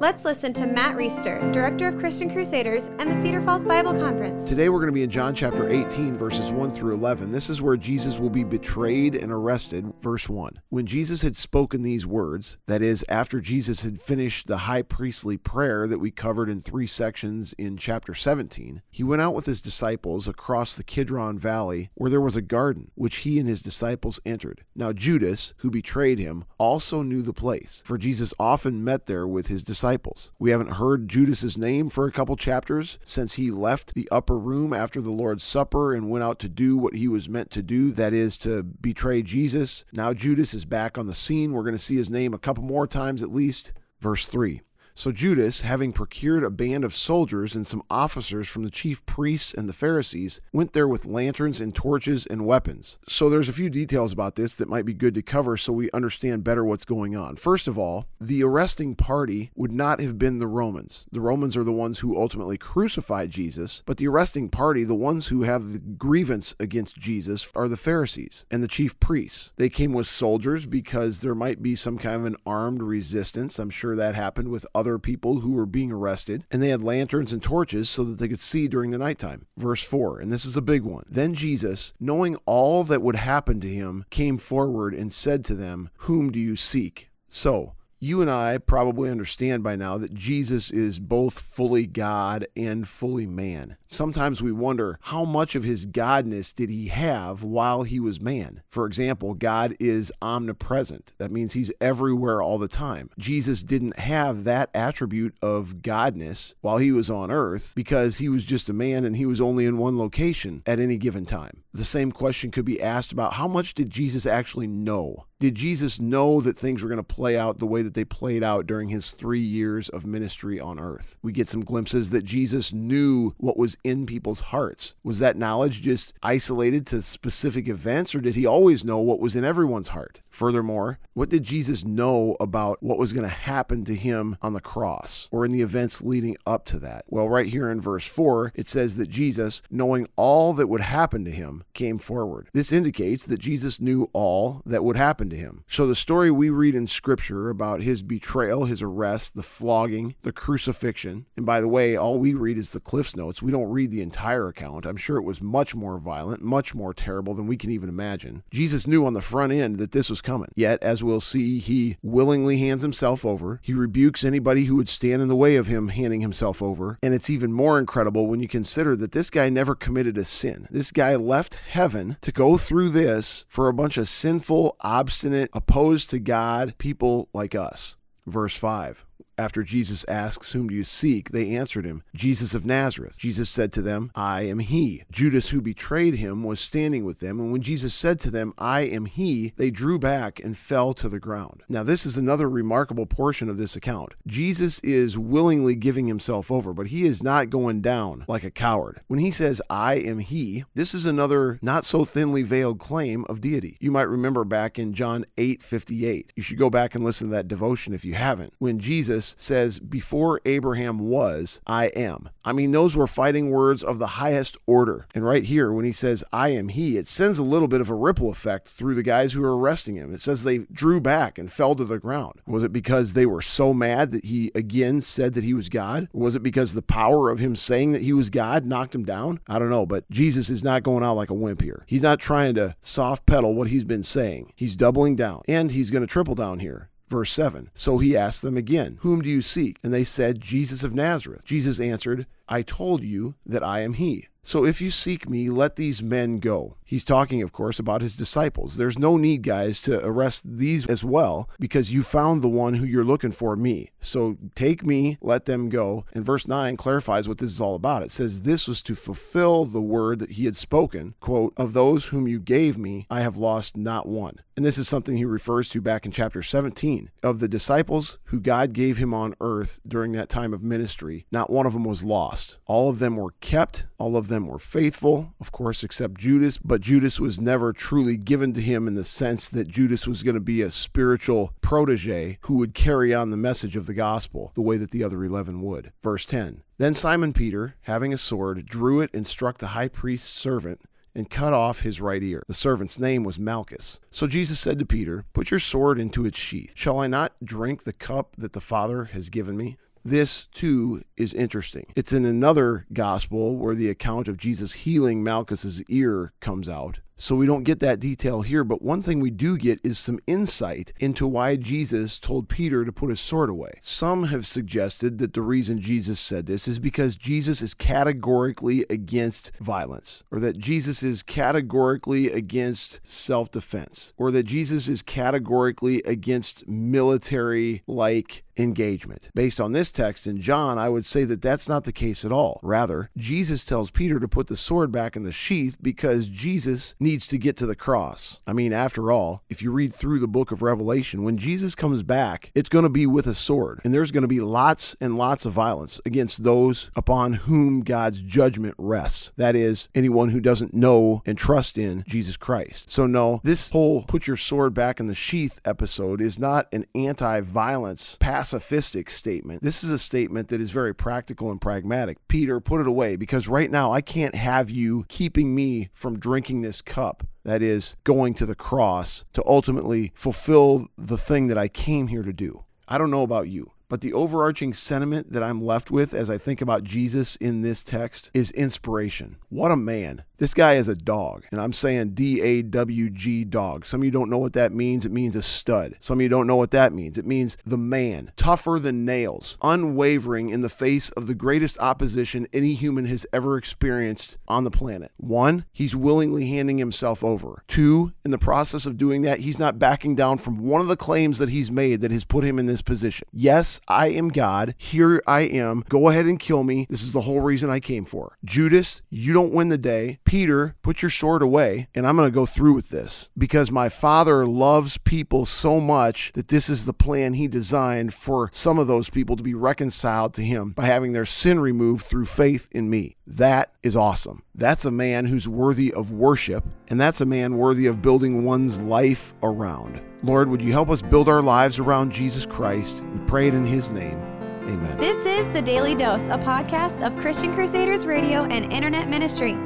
Let's listen to Matt Reisetter, Director of Christian Crusaders and the Cedar Falls Bible Conference. Today we're going to be in John chapter 18, verses 1 through 11. This is where Jesus will be betrayed and arrested. Verse 1. When Jesus had spoken these words, that is, after Jesus had finished the high priestly prayer that we covered in three sections in chapter 17, he went out with his disciples across the Kidron Valley, where there was a garden, which he and his disciples entered. Now Judas, who betrayed him, also knew the place, for Jesus often met there with his disciples disciples. We haven't heard Judas's name for a couple chapters since he left the upper room after the Lord's Supper and went out to do what he was meant to do, that is to betray Jesus. Now Judas is back on the scene. We're going to see his name a couple more times at least. Verse 3. So Judas, having procured a band of soldiers and some officers from the chief priests and the Pharisees, went there with lanterns and torches and weapons. So there's a few details about this that might be good to cover so we understand better what's going on. First of all, the arresting party would not have been the Romans. The Romans are the ones who ultimately crucified Jesus, but the arresting party, the ones who have the grievance against Jesus, are the Pharisees and the chief priests. They came with soldiers because there might be some kind of an armed resistance. I'm sure that happened with other other people who were being arrested, and they had lanterns and torches so that they could see during the nighttime. Verse 4, and this is a big one. Then Jesus, knowing all that would happen to him, came forward and said to them, Whom do you seek? So, you and I probably understand by now that Jesus is both fully God and fully man. Sometimes we wonder how much of his godness did he have while he was man? For example, God is omnipresent. That means he's everywhere all the time. Jesus didn't have that attribute of godness while he was on earth because he was just a man and he was only in one location at any given time. The same question could be asked about how much did Jesus actually know? Did Jesus know that things were going to play out the way that they played out during his three years of ministry on earth? We get some glimpses that Jesus knew what was in people's hearts. Was that knowledge just isolated to specific events, or did he always know what was in everyone's heart? Furthermore, what did Jesus know about what was going to happen to him on the cross or in the events leading up to that? Well, right here in verse 4, it says that Jesus, knowing all that would happen to him, came forward. This indicates that Jesus knew all that would happen to him. So the story we read in Scripture about his betrayal, his arrest, the flogging, the crucifixion, and by the way, all we read is the Cliffs Notes. We don't read the entire account. I'm sure it was much more violent, much more terrible than we can even imagine. Jesus knew on the front end that this was coming. Yet, as we'll see, he willingly hands himself over. He rebukes anybody who would stand in the way of him handing himself over. And it's even more incredible when you consider that this guy never committed a sin. This guy left heaven to go through this for a bunch of sinful, obstinate, opposed to God people like us. Verse 5 after Jesus asks, Whom do you seek? They answered him, Jesus of Nazareth. Jesus said to them, I am he. Judas, who betrayed him, was standing with them, and when Jesus said to them, I am he, they drew back and fell to the ground. Now, this is another remarkable portion of this account. Jesus is willingly giving himself over, but he is not going down like a coward. When he says, I am he, this is another not so thinly veiled claim of deity. You might remember back in John 8 58. You should go back and listen to that devotion if you haven't. When Jesus says, Before Abraham was, I am. I mean, those were fighting words of the highest order. And right here, when he says, I am he, it sends a little bit of a ripple effect through the guys who are arresting him. It says they drew back and fell to the ground. Was it because they were so mad that he again said that he was God? Was it because the power of him saying that he was God knocked him down? I don't know, but Jesus is not going out like a wimp here. He's not trying to soft pedal what he's been saying. He's doubling down, and he's going to triple down here. Verse 7 So he asked them again, Whom do you seek? And they said, Jesus of Nazareth. Jesus answered, I told you that I am he. So if you seek me, let these men go. He's talking, of course, about his disciples. There's no need, guys, to arrest these as well because you found the one who you're looking for, me. So take me, let them go. And verse 9 clarifies what this is all about. It says, This was to fulfill the word that he had spoken, quote, Of those whom you gave me, I have lost not one. And this is something he refers to back in chapter 17. Of the disciples who God gave him on earth during that time of ministry, not one of them was lost. All of them were kept, all of of them were faithful, of course, except Judas, but Judas was never truly given to him in the sense that Judas was going to be a spiritual protege who would carry on the message of the gospel the way that the other 11 would. Verse 10 Then Simon Peter, having a sword, drew it and struck the high priest's servant and cut off his right ear. The servant's name was Malchus. So Jesus said to Peter, Put your sword into its sheath. Shall I not drink the cup that the Father has given me? This, too, is interesting. It's in another gospel where the account of Jesus healing Malchus's ear comes out. So we don't get that detail here, but one thing we do get is some insight into why Jesus told Peter to put his sword away. Some have suggested that the reason Jesus said this is because Jesus is categorically against violence, or that Jesus is categorically against self defense, or that Jesus is categorically against military like engagement. Based on this text in John, I would say that that's not the case at all. Rather, Jesus tells Peter to put the sword back in the sheath because Jesus needs to get to the cross. I mean, after all, if you read through the book of Revelation, when Jesus comes back, it's going to be with a sword, and there's going to be lots and lots of violence against those upon whom God's judgment rests. That is, anyone who doesn't know and trust in Jesus Christ. So, no, this whole put your sword back in the sheath episode is not an anti violence pass pacifistic statement. This is a statement that is very practical and pragmatic. Peter, put it away because right now I can't have you keeping me from drinking this cup. That is, going to the cross to ultimately fulfill the thing that I came here to do. I don't know about you. But the overarching sentiment that I'm left with as I think about Jesus in this text is inspiration. What a man. This guy is a dog, and I'm saying D A W G dog. Some of you don't know what that means. It means a stud. Some of you don't know what that means. It means the man, tougher than nails, unwavering in the face of the greatest opposition any human has ever experienced on the planet. One, he's willingly handing himself over. Two, in the process of doing that, he's not backing down from one of the claims that he's made that has put him in this position. Yes, I am God. Here I am. Go ahead and kill me. This is the whole reason I came for. Judas, you don't win the day. Peter, put your sword away, and I'm going to go through with this because my father loves people so much that this is the plan he designed for some of those people to be reconciled to him by having their sin removed through faith in me. That is awesome. That's a man who's worthy of worship, and that's a man worthy of building one's life around. Lord, would you help us build our lives around Jesus Christ? We pray it in his name. Amen. This is The Daily Dose, a podcast of Christian Crusaders Radio and Internet Ministry.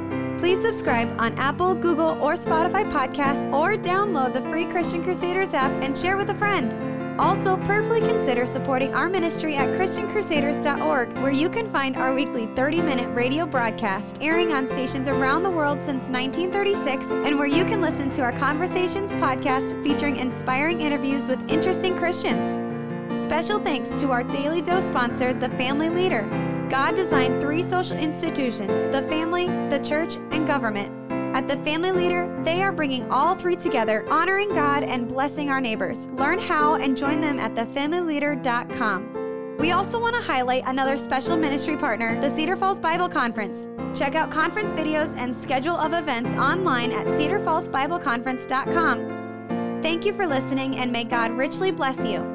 Please subscribe on Apple, Google, or Spotify podcasts or download the free Christian Crusaders app and share with a friend. Also, prayerfully consider supporting our ministry at ChristianCrusaders.org, where you can find our weekly 30 minute radio broadcast airing on stations around the world since 1936, and where you can listen to our Conversations podcast featuring inspiring interviews with interesting Christians. Special thanks to our Daily Dose sponsor, The Family Leader. God designed three social institutions the family, the church, and government. At The Family Leader, they are bringing all three together, honoring God and blessing our neighbors. Learn how and join them at thefamilyleader.com. We also want to highlight another special ministry partner, the Cedar Falls Bible Conference. Check out conference videos and schedule of events online at cedarfallsbibleconference.com. Thank you for listening, and may God richly bless you.